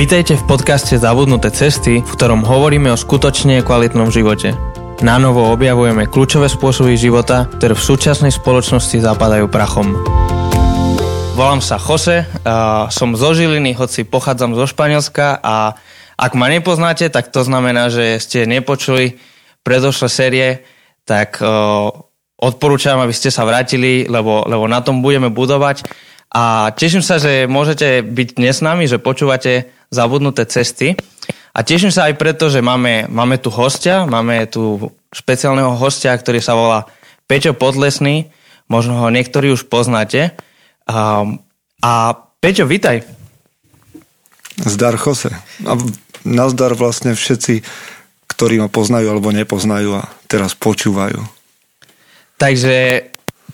Vítajte v podcaste Zabudnuté cesty, v ktorom hovoríme o skutočne kvalitnom živote. Na novo objavujeme kľúčové spôsoby života, ktoré v súčasnej spoločnosti zapadajú prachom. Volám sa Jose, som zo Žiliny, hoci pochádzam zo Španielska a ak ma nepoznáte, tak to znamená, že ste nepočuli predošlé série, tak odporúčam, aby ste sa vrátili, lebo, lebo na tom budeme budovať. A teším sa, že môžete byť dnes s nami, že počúvate zabudnuté cesty. A teším sa aj preto, že máme, máme tu hostia, máme tu špeciálneho hostia, ktorý sa volá Peťo Podlesný, možno ho niektorí už poznáte. A, a Peťo, vitaj. Zdar Jose. A nazdar vlastne všetci, ktorí ma poznajú alebo nepoznajú a teraz počúvajú. Takže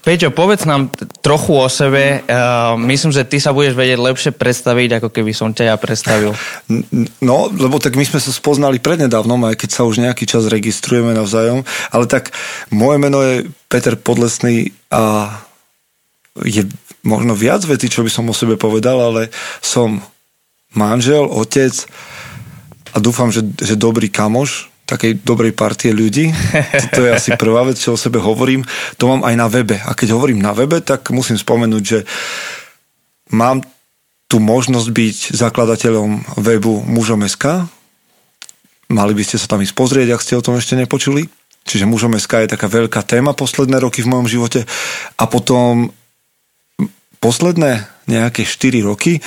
Peťo, povedz nám trochu o sebe. Uh, myslím, že ty sa budeš vedieť lepšie predstaviť, ako keby som ťa ja predstavil. No, lebo tak my sme sa spoznali prednedávnom, aj keď sa už nejaký čas registrujeme navzájom. Ale tak moje meno je Peter Podlesný a je možno viac vecí, čo by som o sebe povedal, ale som manžel, otec a dúfam, že, že dobrý kamoš, takej dobrej partie ľudí. To je asi prvá vec, čo o sebe hovorím. To mám aj na webe. A keď hovorím na webe, tak musím spomenúť, že mám tu možnosť byť zakladateľom webu mužom.sk. Mali by ste sa tam ísť pozrieť, ak ste o tom ešte nepočuli. Čiže mužom.sk je taká veľká téma posledné roky v mojom živote. A potom posledné nejaké 4 roky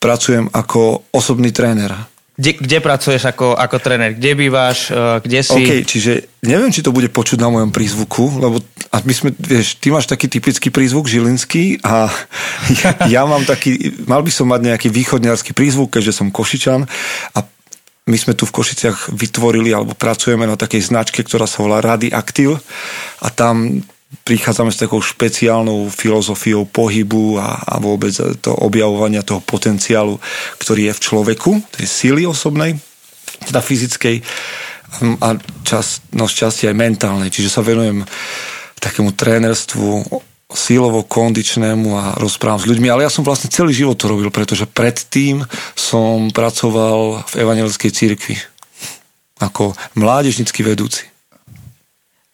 pracujem ako osobný tréner kde, kde pracuješ ako, ako tréner? Kde bývaš? E, kde si? OK, čiže neviem, či to bude počuť na mojom prízvuku, lebo a my sme, vieš, ty máš taký typický prízvuk žilinský a ja, ja mám taký, mal by som mať nejaký východňarský prízvuk, keďže som Košičan a my sme tu v Košiciach vytvorili alebo pracujeme na takej značke, ktorá sa volá Rady Active a tam prichádzame s takou špeciálnou filozofiou pohybu a, a vôbec to objavovania toho potenciálu, ktorý je v človeku, tej síly osobnej, teda fyzickej a čas, no šťastie aj mentálnej. Čiže sa venujem takému trénerstvu sílovo-kondičnému a rozprávam s ľuďmi, ale ja som vlastne celý život to robil, pretože predtým som pracoval v evangelickej církvi ako mládežnický vedúci.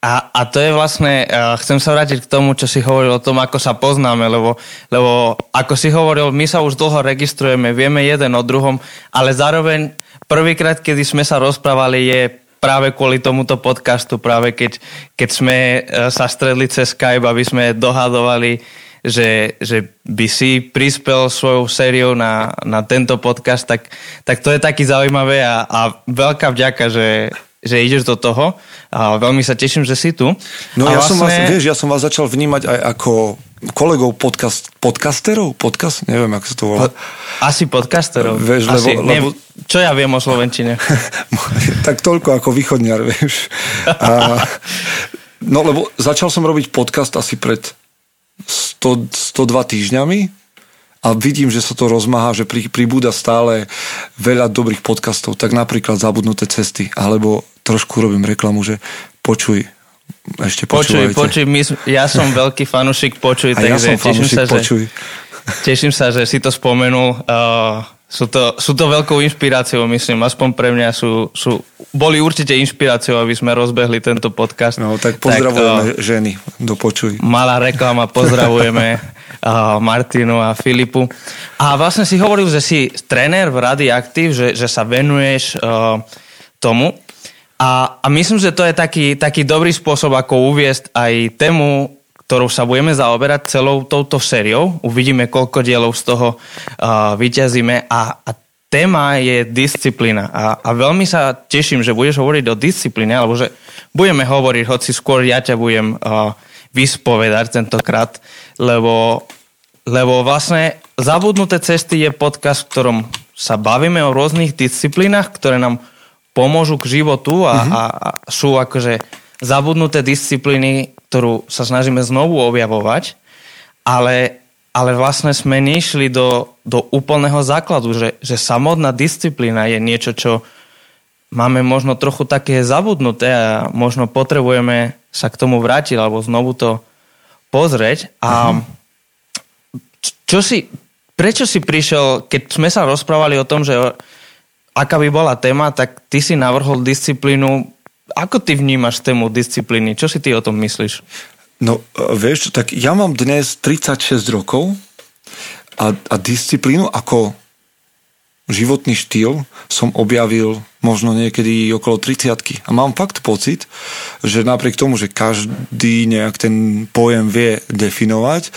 A, a to je vlastne, uh, chcem sa vrátiť k tomu, čo si hovoril o tom, ako sa poznáme, lebo, lebo ako si hovoril, my sa už dlho registrujeme, vieme jeden o druhom, ale zároveň prvýkrát, kedy sme sa rozprávali, je práve kvôli tomuto podcastu, práve keď, keď sme uh, sa stredli cez Skype, aby sme dohadovali, že, že by si prispel svojou sériou na, na tento podcast, tak, tak to je taký zaujímavé a, a veľká vďaka, že, že ideš do toho a veľmi sa teším, že si tu. No a ja vlastne... som vás, vieš, ja som vás začal vnímať aj ako kolegov podcast, podcasterov? Podcast? Neviem, ako sa to volá. Po, asi podcasterov. Vieš, asi, lebo, lebo... čo ja viem o Slovenčine? tak toľko ako východňar, vieš. A, no lebo začal som robiť podcast asi pred 100, 102 týždňami a vidím, že sa to rozmáha, že pri, pribúda stále veľa dobrých podcastov, tak napríklad Zabudnuté cesty, alebo trošku robím reklamu, že počuj, ešte počuj, počuj, my, ja som veľký fanúšik počuj, a takže ja som teším sa, počuj. Že, teším sa, že si to spomenul. Uh, sú to, sú to veľkou inšpiráciou, myslím, aspoň pre mňa sú, sú, boli určite inšpiráciou, aby sme rozbehli tento podcast. No, tak pozdravujeme tak, uh, ženy, do počuj. Malá reklama, pozdravujeme uh, Martinu a Filipu. A vlastne si hovoril, že si tréner v Rady Aktiv, že, že sa venuješ uh, tomu. A, a myslím, že to je taký, taký dobrý spôsob, ako uviesť aj tému ktorou sa budeme zaoberať celou touto sériou. Uvidíme, koľko dielov z toho uh, vyťazíme a, a téma je disciplína a, a veľmi sa teším, že budeš hovoriť o disciplíne, alebo že budeme hovoriť, hoci skôr ja ťa budem uh, vyspovedať tentokrát, lebo, lebo vlastne Zabudnuté cesty je podcast, v ktorom sa bavíme o rôznych disciplínach, ktoré nám pomôžu k životu a, mm-hmm. a, a sú akože zabudnuté disciplíny, ktorú sa snažíme znovu objavovať, ale, ale vlastne sme nešli do, do úplného základu, že, že samotná disciplína je niečo, čo máme možno trochu také zabudnuté a možno potrebujeme sa k tomu vrátiť alebo znovu to pozrieť. A uh-huh. čo si, prečo si prišiel, keď sme sa rozprávali o tom, že aká by bola téma, tak ty si navrhol disciplínu. Ako ty vnímaš tému disciplíny? Čo si ty o tom myslíš? No, e, vieš, tak ja mám dnes 36 rokov a, a disciplínu ako životný štýl som objavil možno niekedy okolo 30 A mám fakt pocit, že napriek tomu, že každý nejak ten pojem vie definovať,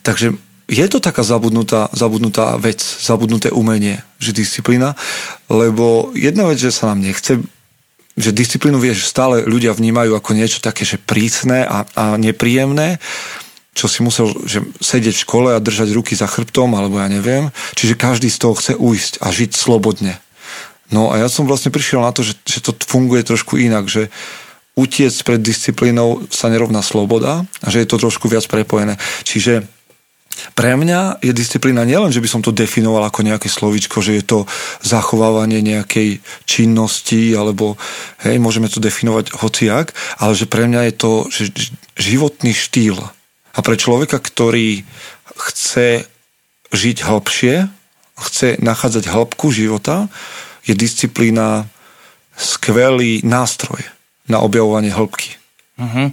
takže je to taká zabudnutá, zabudnutá vec, zabudnuté umenie, že disciplína, lebo jedna vec, že sa nám nechce že disciplínu vieš, stále ľudia vnímajú ako niečo také, že prísne a, a nepríjemné, čo si musel že sedieť v škole a držať ruky za chrbtom, alebo ja neviem. Čiže každý z toho chce ujsť a žiť slobodne. No a ja som vlastne prišiel na to, že, že to funguje trošku inak, že utiec pred disciplínou sa nerovná sloboda a že je to trošku viac prepojené. Čiže pre mňa je disciplína nielen, že by som to definoval ako nejaké slovičko, že je to zachovávanie nejakej činnosti, alebo hej, môžeme to definovať hociak, ale že pre mňa je to že životný štýl. A pre človeka, ktorý chce žiť hĺbšie, chce nachádzať hĺbku života, je disciplína skvelý nástroj na objavovanie hĺbky. Uh-huh.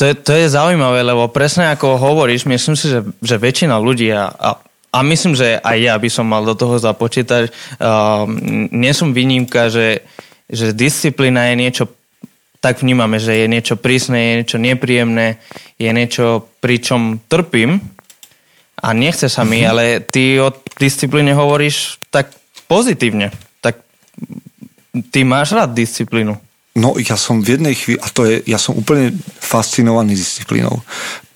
To je, to je zaujímavé, lebo presne ako hovoríš, myslím si, že, že väčšina ľudí a, a, a myslím, že aj ja by som mal do toho započítať, uh, nie som výnimka, že, že disciplína je niečo, tak vnímame, že je niečo prísne, je niečo nepríjemné, je niečo, pričom trpím a nechce sa mi, mm-hmm. ale ty o disciplíne hovoríš tak pozitívne. Tak ty máš rád disciplínu. No ja som v jednej chvíli, a to je, ja som úplne fascinovaný disciplínou.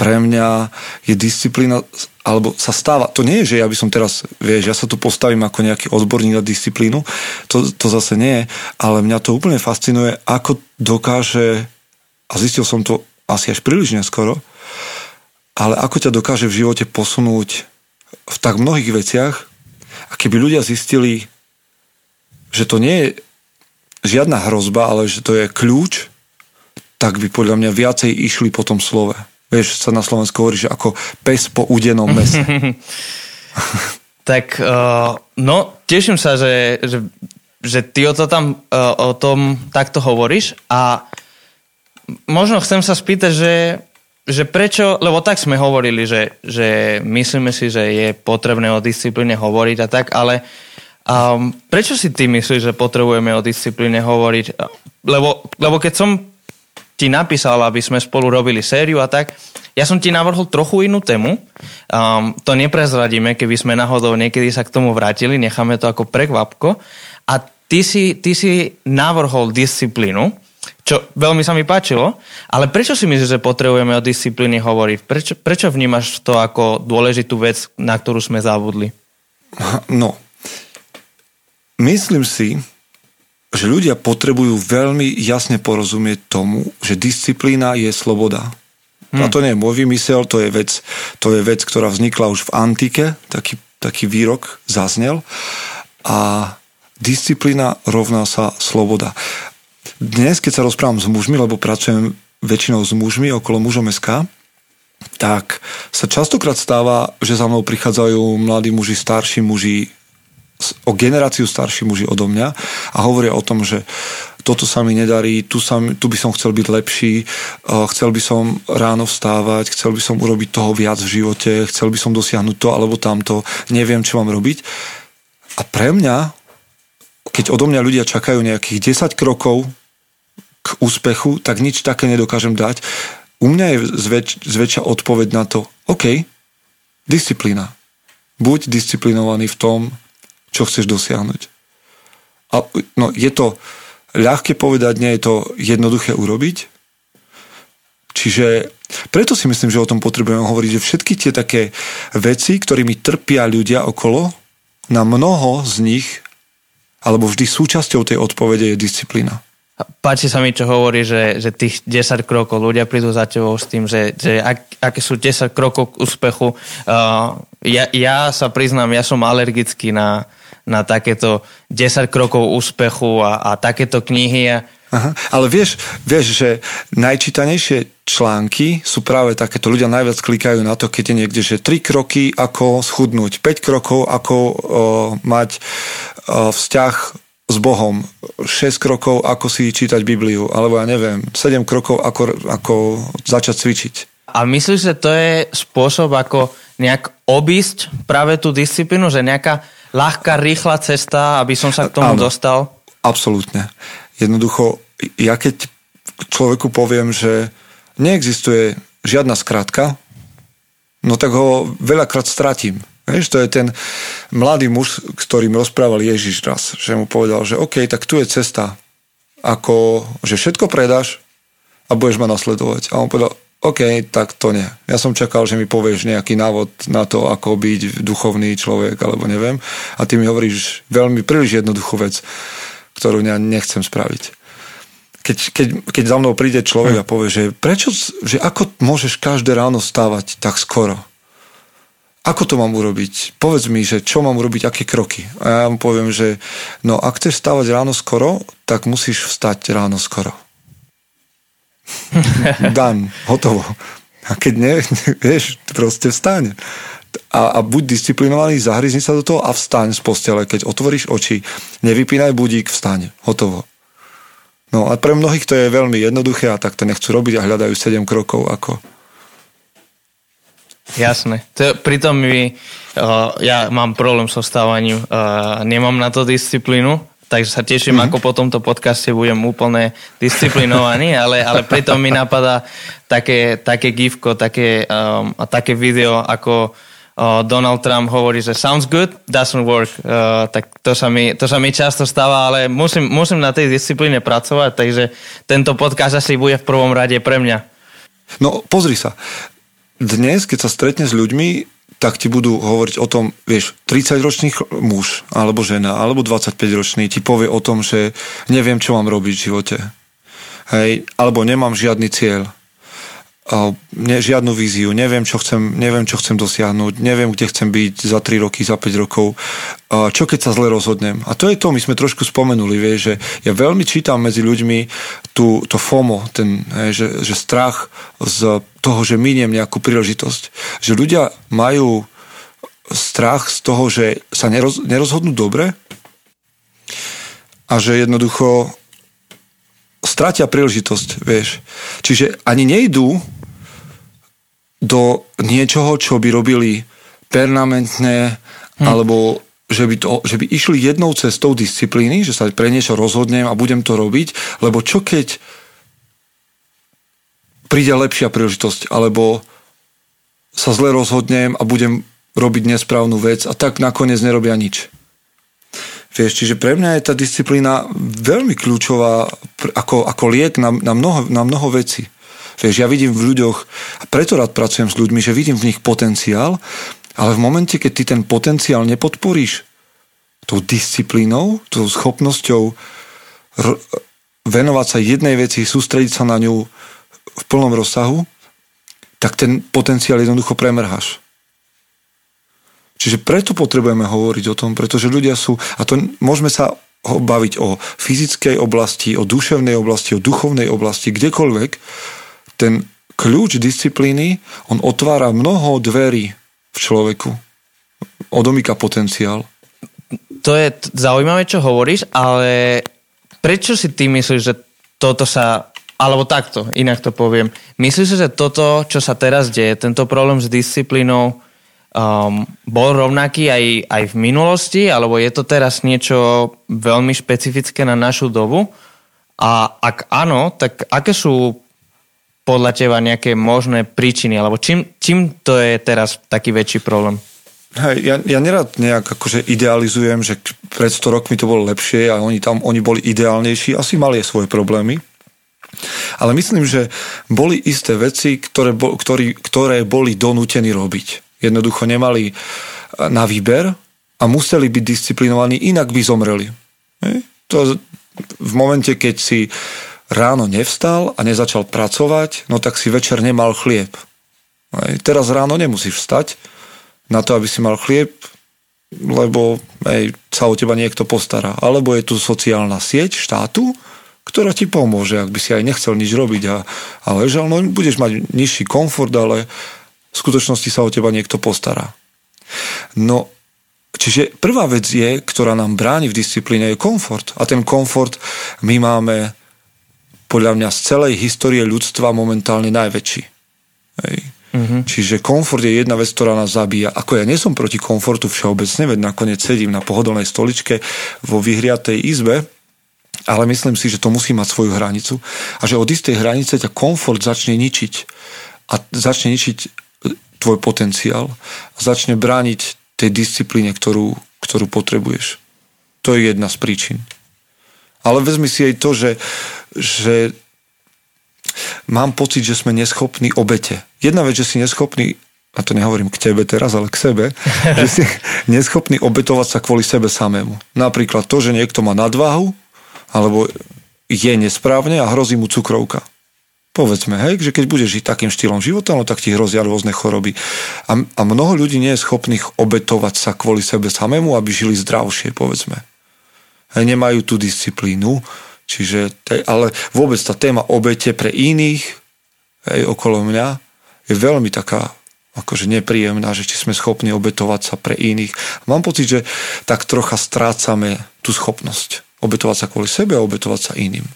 Pre mňa je disciplína, alebo sa stáva, to nie je, že ja by som teraz, vieš, ja sa tu postavím ako nejaký odborník na disciplínu, to, to zase nie, ale mňa to úplne fascinuje, ako dokáže, a zistil som to asi až príliš neskoro, ale ako ťa dokáže v živote posunúť v tak mnohých veciach, a keby ľudia zistili, že to nie je žiadna hrozba, ale že to je kľúč, tak by podľa mňa viacej išli po tom slove. Vieš, sa na Slovensku hovorí, že ako pes po udenom mese. tak, uh, no, teším sa, že, že, že ty o, to tam, uh, o tom takto hovoríš a možno chcem sa spýtať, že, že prečo, lebo tak sme hovorili, že, že myslíme si, že je potrebné o disciplíne hovoriť a tak, ale uh, Um, prečo si ty myslíš, že potrebujeme o disciplíne hovoriť? Lebo, lebo keď som ti napísal, aby sme spolu robili sériu a tak, ja som ti navrhol trochu inú tému. Um, to neprezradíme, keby sme náhodou niekedy sa k tomu vrátili, necháme to ako prekvapko. A ty si, ty si navrhol disciplínu, čo veľmi sa mi páčilo, ale prečo si myslíš, že potrebujeme o disciplíne hovoriť? Prečo, prečo vnímaš to ako dôležitú vec, na ktorú sme zabudli? No, Myslím si, že ľudia potrebujú veľmi jasne porozumieť tomu, že disciplína je sloboda. Hmm. A to nie je môj vymysel, to je vec, to je vec ktorá vznikla už v antike, taký, taký výrok zaznel. A disciplína rovná sa sloboda. Dnes, keď sa rozprávam s mužmi, lebo pracujem väčšinou s mužmi okolo mužom SK, tak sa častokrát stáva, že za mnou prichádzajú mladí muži, starší muži, o generáciu starší muži odo mňa a hovoria o tom, že toto sa mi nedarí, tu, sa, tu by som chcel byť lepší, chcel by som ráno vstávať, chcel by som urobiť toho viac v živote, chcel by som dosiahnuť to alebo tamto, neviem, čo mám robiť. A pre mňa, keď odo mňa ľudia čakajú nejakých 10 krokov k úspechu, tak nič také nedokážem dať. U mňa je zväč, zväčša odpoveď na to, OK, disciplína. Buď disciplinovaný v tom, čo chceš dosiahnuť. A, no, je to ľahké povedať, nie je to jednoduché urobiť. Čiže preto si myslím, že o tom potrebujeme hovoriť, že všetky tie také veci, ktorými trpia ľudia okolo, na mnoho z nich, alebo vždy súčasťou tej odpovede je disciplína. Páči sa mi, čo hovorí, že, že tých 10 krokov, ľudia prídu za tebou s tým, že, že ak, aké sú 10 krokov k úspechu. Uh, ja, ja sa priznám, ja som alergický na, na takéto 10 krokov úspechu a, a takéto knihy. Aha, ale vieš, vieš, že najčítanejšie články sú práve takéto. Ľudia najviac klikajú na to, keď je niekde, že 3 kroky, ako schudnúť, 5 krokov, ako o, mať o, vzťah s Bohom, 6 krokov, ako si čítať Bibliu, alebo ja neviem, 7 krokov, ako, ako začať cvičiť. A myslíš, že to je spôsob, ako nejak obísť práve tú disciplínu, že nejaká ľahká, rýchla cesta, aby som sa k tomu Áno, dostal? Absolútne. Jednoducho, ja keď človeku poviem, že neexistuje žiadna skratka, no tak ho veľakrát stratím. Vieš, to je ten mladý muž, ktorým rozprával Ježiš raz, že mu povedal, že OK, tak tu je cesta, ako, že všetko predáš a budeš ma nasledovať. A on povedal, OK, tak to nie. Ja som čakal, že mi povieš nejaký návod na to, ako byť duchovný človek, alebo neviem. A ty mi hovoríš veľmi príliš jednoduchú vec, ktorú ja nechcem spraviť. Keď, keď, keď za mnou príde človek a povie, že prečo, že ako môžeš každé ráno stávať tak skoro? ako to mám urobiť? Povedz mi, že čo mám urobiť, aké kroky. A ja mu poviem, že no ak chceš stávať ráno skoro, tak musíš vstať ráno skoro. Dan, hotovo. A keď nie, vieš, proste vstaň. A, a buď disciplinovaný, zahryzni sa do toho a vstaň z postele. Keď otvoríš oči, nevypínaj budík, vstaň. Hotovo. No a pre mnohých to je veľmi jednoduché a tak to nechcú robiť a hľadajú 7 krokov, ako Jasné. To, pritom mi, uh, ja mám problém so stávaním, uh, nemám na to disciplínu, takže sa teším, mm-hmm. ako po tomto podcaste budem úplne disciplinovaný, ale, ale pritom mi napadá také, také gifko, také, um, a také video, ako uh, Donald Trump hovorí, že sounds good, doesn't work. Uh, tak to sa, mi, to sa mi často stáva, ale musím, musím na tej disciplíne pracovať, takže tento podcast asi bude v prvom rade pre mňa. No pozri sa, dnes, keď sa stretne s ľuďmi, tak ti budú hovoriť o tom, vieš, 30-ročný muž alebo žena, alebo 25-ročný ti povie o tom, že neviem, čo mám robiť v živote. Hej, alebo nemám žiadny cieľ ne, žiadnu víziu, neviem čo, chcem, neviem, čo chcem dosiahnuť, neviem, kde chcem byť za 3 roky, za 5 rokov, čo keď sa zle rozhodnem. A to je to, my sme trošku spomenuli, vie, že ja veľmi čítam medzi ľuďmi tú, to FOMO, ten, že, že strach z toho, že miniem nejakú príležitosť. Že ľudia majú strach z toho, že sa neroz, nerozhodnú dobre a že jednoducho stratia príležitosť, vieš. Čiže ani nejdú do niečoho, čo by robili permanentne, hm. alebo že by, to, že by išli jednou cestou disciplíny, že sa pre niečo rozhodnem a budem to robiť, lebo čo keď príde lepšia príležitosť, alebo sa zle rozhodnem a budem robiť nesprávnu vec a tak nakoniec nerobia nič. Vieš, čiže pre mňa je tá disciplína veľmi kľúčová ako, ako liek na, na, mnoho, na mnoho vecí. Vieš, ja vidím v ľuďoch, a preto rád pracujem s ľuďmi, že vidím v nich potenciál, ale v momente, keď ty ten potenciál nepodporíš tou disciplínou, tou schopnosťou r- venovať sa jednej veci, sústrediť sa na ňu v plnom rozsahu, tak ten potenciál jednoducho premrháš. Čiže preto potrebujeme hovoriť o tom, pretože ľudia sú, a to môžeme sa baviť o fyzickej oblasti, o duševnej oblasti, o duchovnej oblasti, kdekoľvek, ten kľúč disciplíny, on otvára mnoho dverí v človeku. Odomýka potenciál. To je zaujímavé, čo hovoríš, ale prečo si ty myslíš, že toto sa alebo takto, inak to poviem. Myslíš, že toto, čo sa teraz deje, tento problém s disciplínou, um, bol rovnaký aj, aj v minulosti, alebo je to teraz niečo veľmi špecifické na našu dobu? A ak áno, tak aké sú podľa teba nejaké možné príčiny, alebo čím, čím to je teraz taký väčší problém? Hej, ja, ja nerad nejak akože idealizujem, že pred 100 rokmi to bolo lepšie a oni tam oni boli ideálnejší, asi mali svoje problémy. Ale myslím, že boli isté veci, ktoré, bo, ktorý, ktoré boli donútení robiť jednoducho nemali eh, na výber a museli byť disciplinovaní, inak by zomreli. To v momente, keď si ráno nevstal a nezačal pracovať, no tak si večer nemal chlieb. Teraz ráno nemusíš vstať na to, aby si mal chlieb, lebo hej, sa o teba niekto postará. Alebo je tu sociálna sieť štátu, ktorá ti pomôže, ak by si aj nechcel nič robiť a, a ležal, no budeš mať nižší komfort, ale v skutočnosti sa o teba niekto postará. No Čiže prvá vec je, ktorá nám bráni v disciplíne, je komfort. A ten komfort my máme podľa mňa z celej histórie ľudstva momentálne najväčší. Hej. Mm-hmm. Čiže komfort je jedna vec, ktorá nás zabíja. Ako ja nie som proti komfortu všeobecne, veď nakoniec sedím na pohodlnej stoličke vo vyhriatej izbe, ale myslím si, že to musí mať svoju hranicu a že od istej hranice ťa komfort začne ničiť a začne ničiť tvoj potenciál a začne brániť tej disciplíne, ktorú, ktorú potrebuješ. To je jedna z príčin. Ale vezmi si aj to, že, že mám pocit, že sme neschopní obete. Jedna vec, že si neschopný, a to nehovorím k tebe teraz, ale k sebe, že si neschopný obetovať sa kvôli sebe samému. Napríklad to, že niekto má nadváhu, alebo je nesprávne a hrozí mu cukrovka. Povedzme, hej, že keď budeš žiť takým štýlom života, no tak ti hrozia rôzne choroby. A, a mnoho ľudí nie je schopných obetovať sa kvôli sebe samému, aby žili zdravšie, povedzme. Nemajú tú disciplínu, čiže, ale vôbec tá téma obete pre iných, hej, okolo mňa, je veľmi taká akože nepríjemná, že či sme schopní obetovať sa pre iných. Mám pocit, že tak trocha strácame tú schopnosť obetovať sa kvôli sebe a obetovať sa iným.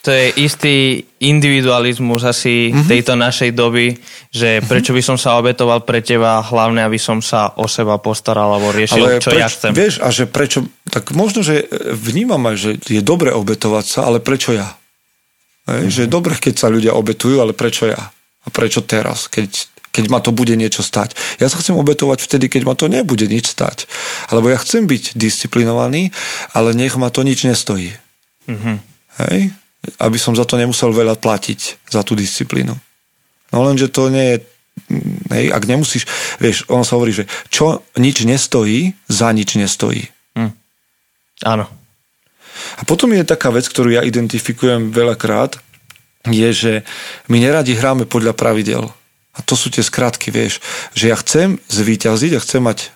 To je istý individualizmus asi mm-hmm. tejto našej doby, že mhm. prečo by som sa obetoval pre teba, hlavne aby som sa o seba postaral alebo riešil, ale čo preč, ja chcem. Vieš, a že prečo, tak možno, že vnímam aj, že je dobre obetovať sa, ale prečo ja? Hej, mm-hmm. Že je dobre, keď sa ľudia obetujú, ale prečo ja? A prečo teraz, keď, keď ma to bude niečo stať? Ja sa chcem obetovať vtedy, keď ma to nebude nič stať. Alebo ja chcem byť disciplinovaný, ale nech ma to nič nestojí. Mm-hmm. Hej? Aby som za to nemusel veľa platiť, za tú disciplínu. No lenže to nie je, hej, ak nemusíš, vieš, on sa hovorí, že čo nič nestojí, za nič nestojí. Hm. Áno. A potom je taká vec, ktorú ja identifikujem veľakrát, je, že my neradi hráme podľa pravidel. A to sú tie skratky, vieš, že ja chcem zvíťaziť a chcem mať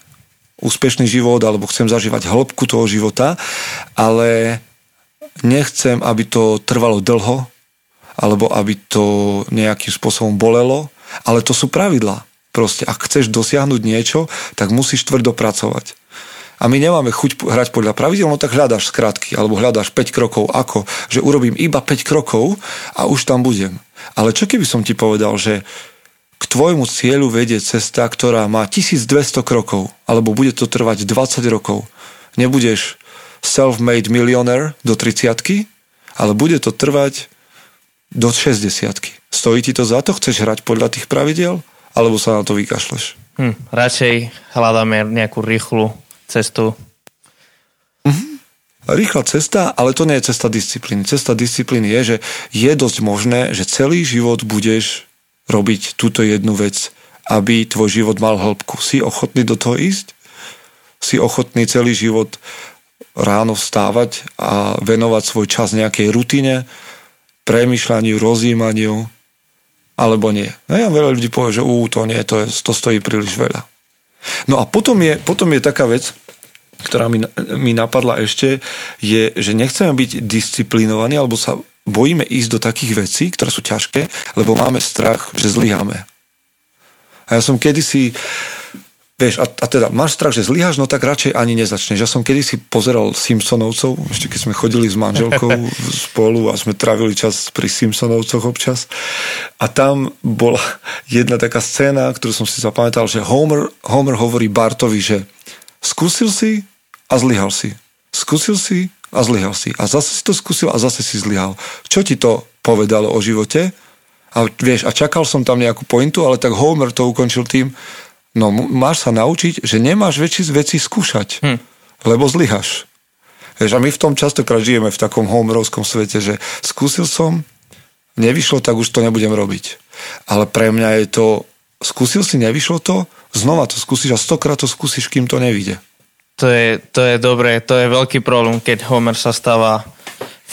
úspešný život alebo chcem zažívať hĺbku toho života, ale nechcem, aby to trvalo dlho, alebo aby to nejakým spôsobom bolelo, ale to sú pravidlá. Proste, ak chceš dosiahnuť niečo, tak musíš tvrdo pracovať. A my nemáme chuť hrať podľa pravidel, no tak hľadáš skratky, alebo hľadáš 5 krokov ako, že urobím iba 5 krokov a už tam budem. Ale čo keby som ti povedal, že k tvojmu cieľu vedie cesta, ktorá má 1200 krokov, alebo bude to trvať 20 rokov. Nebudeš self-made millionaire do 30 ale bude to trvať do 60 Stojí ti to za to? Chceš hrať podľa tých pravidel? Alebo sa na to vykašleš? Hm, radšej hľadáme nejakú rýchlu cestu. Mhm. Rýchla cesta, ale to nie je cesta disciplíny. Cesta disciplíny je, že je dosť možné, že celý život budeš robiť túto jednu vec, aby tvoj život mal hĺbku. Si ochotný do toho ísť? Si ochotný celý život ráno vstávať a venovať svoj čas nejakej rutine, premyšľaniu, rozjímaniu, alebo nie. No ja veľa ľudí povie, že ú, to nie, to, je, to stojí príliš veľa. No a potom je, potom je taká vec, ktorá mi, mi napadla ešte, je, že nechceme byť disciplinovaní, alebo sa bojíme ísť do takých vecí, ktoré sú ťažké, lebo máme strach, že zlyháme. A ja som kedysi Vieš, a, a teda máš strach, že zlyháš, no tak radšej ani nezačneš. Ja som kedysi pozeral Simpsonovcov, ešte keď sme chodili s manželkou spolu a sme trávili čas pri Simpsonovcoch občas. A tam bola jedna taká scéna, ktorú som si zapamätal, že Homer, Homer hovorí Bartovi, že skúsil si a zlyhal si. Skúsil si a zlyhal si. A zase si to skúsil a zase si zlyhal. Čo ti to povedalo o živote? A vieš, a čakal som tam nejakú pointu, ale tak Homer to ukončil tým, No máš sa naučiť, že nemáš väčšie veci skúšať, hm. lebo zlyhaš. Vieš, a my v tom častokrát žijeme v takom homerovskom svete, že skúsil som, nevyšlo, tak už to nebudem robiť. Ale pre mňa je to, skúsil si, nevyšlo to, znova to skúsiš a stokrát to skúsiš, kým to nevíde. To je, to je dobré, to je veľký problém, keď Homer sa stáva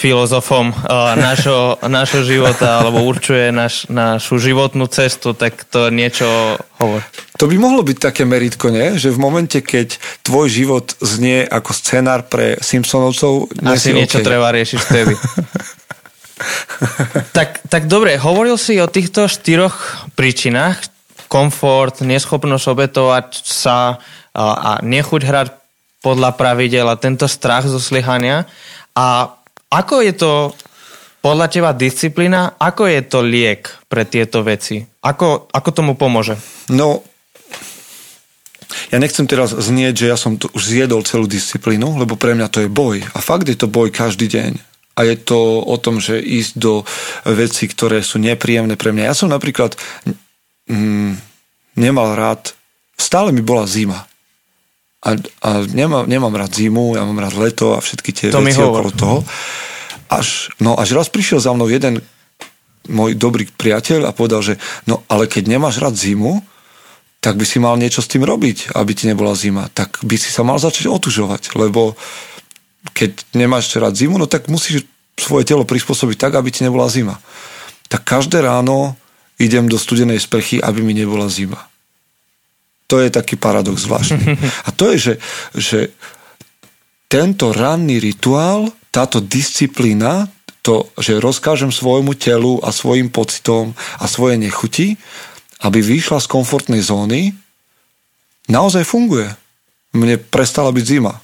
filozofom uh, našho, našho života alebo určuje naš, našu životnú cestu, tak to niečo hovor. To by mohlo byť také meritko, nie? Že v momente, keď tvoj život znie ako scenár pre Simpsonovcov... Asi niečo okay. treba riešiť vtedy. tak, tak dobre, hovoril si o týchto štyroch príčinách. Komfort, neschopnosť obetovať sa a, a nechuť hrať podľa pravidel a tento strach zo slyhania. A ako je to podľa teba disciplína, ako je to liek pre tieto veci? Ako, ako tomu pomôže? No, ja nechcem teraz znieť, že ja som tu už zjedol celú disciplínu, lebo pre mňa to je boj. A fakt je to boj každý deň. A je to o tom, že ísť do veci, ktoré sú nepríjemné pre mňa. Ja som napríklad mm, nemal rád, stále mi bola zima. A, a nemám, nemám rád zimu, ja mám rád leto a všetky tie to veci okolo toho. Až, no až raz prišiel za mnou jeden môj dobrý priateľ a povedal, že no ale keď nemáš rád zimu, tak by si mal niečo s tým robiť, aby ti nebola zima. Tak by si sa mal začať otužovať, lebo keď nemáš rád zimu, no tak musíš svoje telo prispôsobiť tak, aby ti nebola zima. Tak každé ráno idem do studenej sprchy, aby mi nebola zima. To je taký paradox zvláštny. A to je, že, že tento ranný rituál, táto disciplína, to, že rozkážem svojmu telu a svojim pocitom a svoje nechuti, aby vyšla z komfortnej zóny, naozaj funguje. Mne prestala byť zima.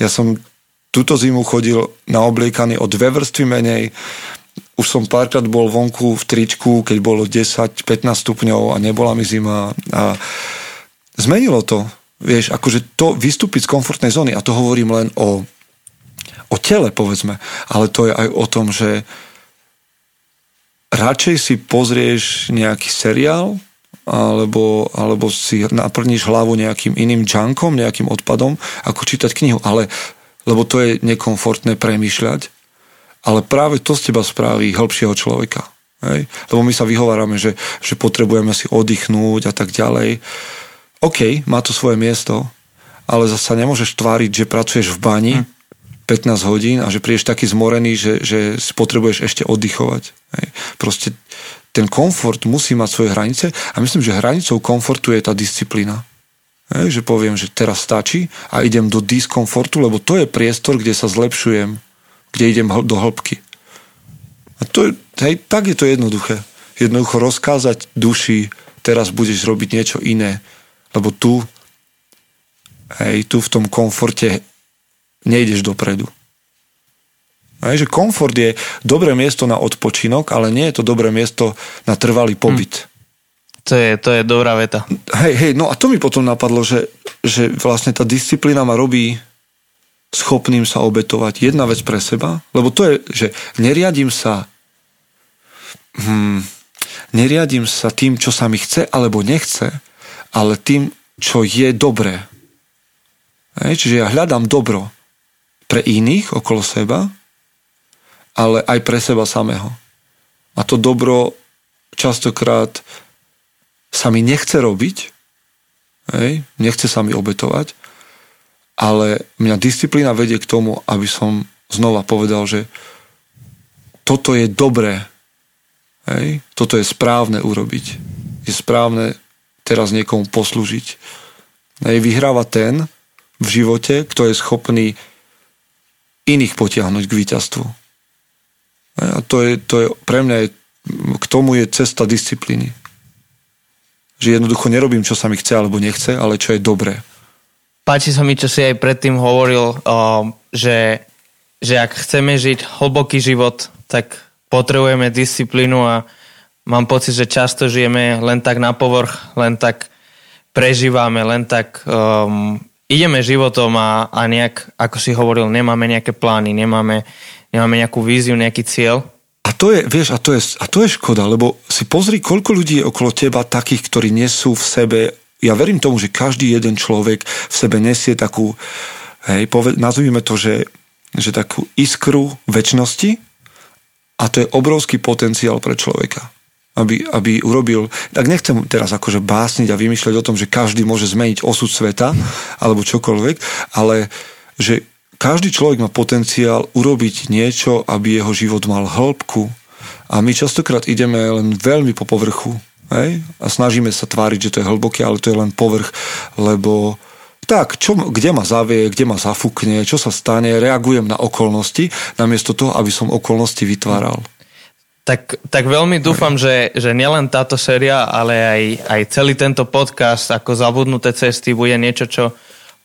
Ja som túto zimu chodil na obliekaný o dve vrstvy menej. Už som párkrát bol vonku v tričku, keď bolo 10-15 stupňov a nebola mi zima. A zmenilo to. Vieš, akože to vystúpiť z komfortnej zóny, a to hovorím len o, o tele, povedzme, ale to je aj o tom, že radšej si pozrieš nejaký seriál, alebo, alebo si naplníš hlavu nejakým iným junkom, nejakým odpadom, ako čítať knihu. Ale, lebo to je nekomfortné premýšľať. Ale práve to z teba spraví hĺbšieho človeka. Hej? Lebo my sa vyhovárame, že, že potrebujeme si oddychnúť a tak ďalej. OK, má to svoje miesto, ale zasa nemôžeš tváriť, že pracuješ v bani hm. 15 hodín a že prídeš taký zmorený, že, že si potrebuješ ešte oddychovať. Hej? Proste ten komfort musí mať svoje hranice a myslím, že hranicou komfortu je tá disciplína. Hej, že poviem, že teraz stačí a idem do diskomfortu, lebo to je priestor, kde sa zlepšujem, kde idem do hĺbky. A to, hej, tak je to jednoduché. Jednoducho rozkázať duši, teraz budeš robiť niečo iné, lebo tu, hej, tu v tom komforte nejdeš dopredu. Hej, že komfort je dobré miesto na odpočinok, ale nie je to dobré miesto na trvalý hm. pobyt. Hm. To je, to je dobrá veta. Hej, hej, no a to mi potom napadlo, že, že vlastne tá disciplína ma robí schopným sa obetovať. Jedna vec pre seba, lebo to je, že neriadím sa hm, neriadím sa tým, čo sa mi chce alebo nechce, ale tým, čo je dobré. Hej, čiže ja hľadám dobro pre iných okolo seba ale aj pre seba samého. A to dobro častokrát sa mi nechce robiť, hej, nechce sa mi obetovať, ale mňa disciplína vedie k tomu, aby som znova povedal, že toto je dobré, hej, toto je správne urobiť. Je správne teraz niekomu poslúžiť. Hej, vyhráva ten v živote, kto je schopný iných potiahnuť k víťazstvu. A to je, to je pre mňa je, k tomu je cesta disciplíny. Že jednoducho nerobím, čo sa mi chce alebo nechce, ale čo je dobré. Páči sa mi, čo si aj predtým hovoril, o, že, že ak chceme žiť hlboký život, tak potrebujeme disciplínu a mám pocit, že často žijeme len tak na povrch, len tak prežívame, len tak um, ideme životom a, a nejak, ako si hovoril, nemáme nejaké plány, nemáme, nemáme nejakú víziu, nejaký cieľ. A to je, vieš, a to je, a to je škoda, lebo si pozri, koľko ľudí je okolo teba takých, ktorí nesú v sebe, ja verím tomu, že každý jeden človek v sebe nesie takú, hej, poved, nazvime to, že, že takú iskru väčšnosti a to je obrovský potenciál pre človeka. Aby, aby urobil, tak nechcem teraz akože básniť a vymýšľať o tom, že každý môže zmeniť osud sveta alebo čokoľvek, ale že každý človek má potenciál urobiť niečo, aby jeho život mal hĺbku. A my častokrát ideme len veľmi po povrchu. Hej? A snažíme sa tváriť, že to je hlboké, ale to je len povrch, lebo tak, čo, kde ma zavie, kde ma zafúkne, čo sa stane, reagujem na okolnosti, namiesto toho, aby som okolnosti vytváral. Tak, tak veľmi dúfam, že, že nielen táto séria, ale aj, aj celý tento podcast ako zabudnuté cesty bude niečo, čo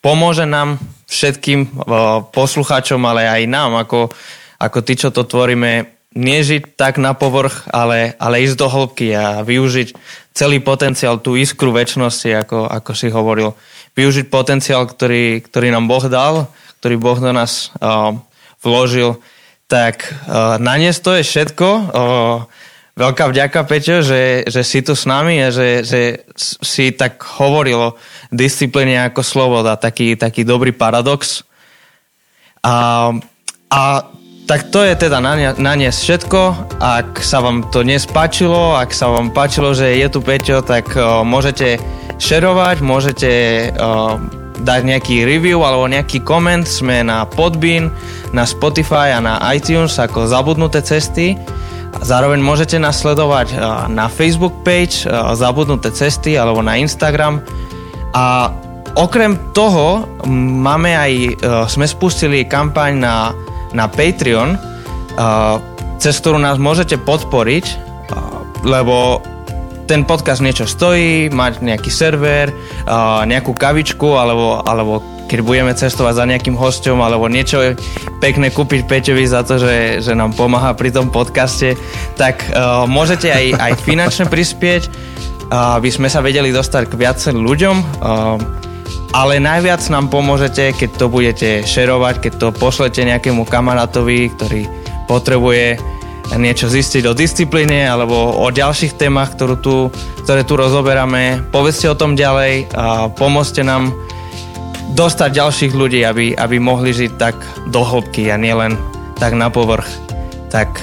pomôže nám všetkým poslucháčom, ale aj nám, ako, ako tí, čo to tvoríme, nežiť tak na povrch, ale, ale ísť do hĺbky a využiť celý potenciál, tú iskru väčšnosti, ako, ako si hovoril. Využiť potenciál, ktorý, ktorý nám Boh dal, ktorý Boh do nás uh, vložil. Tak uh, na dnes to je všetko. Uh, veľká vďaka, Peťo, že, že si tu s nami a že, že si tak hovoril o disciplíne ako sloboda. Taký, taký dobrý paradox. A, a tak to je teda na, ne, dnes všetko. Ak sa vám to dnes páčilo, ak sa vám páčilo, že je tu Peťo, tak uh, môžete šerovať, môžete uh, dať nejaký review alebo nejaký koment. Sme na Podbean, na Spotify a na iTunes ako Zabudnuté cesty. Zároveň môžete nás sledovať na Facebook page Zabudnuté cesty alebo na Instagram. A okrem toho máme aj, uh, sme spustili kampaň na na Patreon, cez ktorú nás môžete podporiť, lebo ten podcast niečo stojí, mať nejaký server, nejakú kavičku, alebo, alebo keď budeme cestovať za nejakým hostom, alebo niečo pekné kúpiť Peťovi za to, že, že nám pomáha pri tom podcaste, tak uh, môžete aj, aj finančne prispieť, aby sme sa vedeli dostať k viacerým ľuďom. Uh, ale najviac nám pomôžete, keď to budete šerovať, keď to pošlete nejakému kamarátovi, ktorý potrebuje niečo zistiť o disciplíne alebo o ďalších témach, ktorú tu, ktoré tu rozoberáme. Povedzte o tom ďalej a pomôžte nám dostať ďalších ľudí, aby, aby mohli žiť tak do hĺbky a nielen tak na povrch. Tak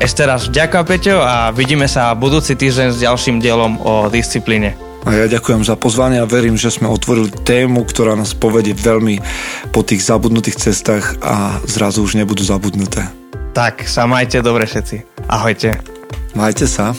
ešte raz ďakujem Peťo a vidíme sa budúci týždeň s ďalším dielom o disciplíne. A ja ďakujem za pozvanie a verím, že sme otvorili tému, ktorá nás povedie veľmi po tých zabudnutých cestách a zrazu už nebudú zabudnuté. Tak, sa majte dobre všetci. Ahojte. Majte sa.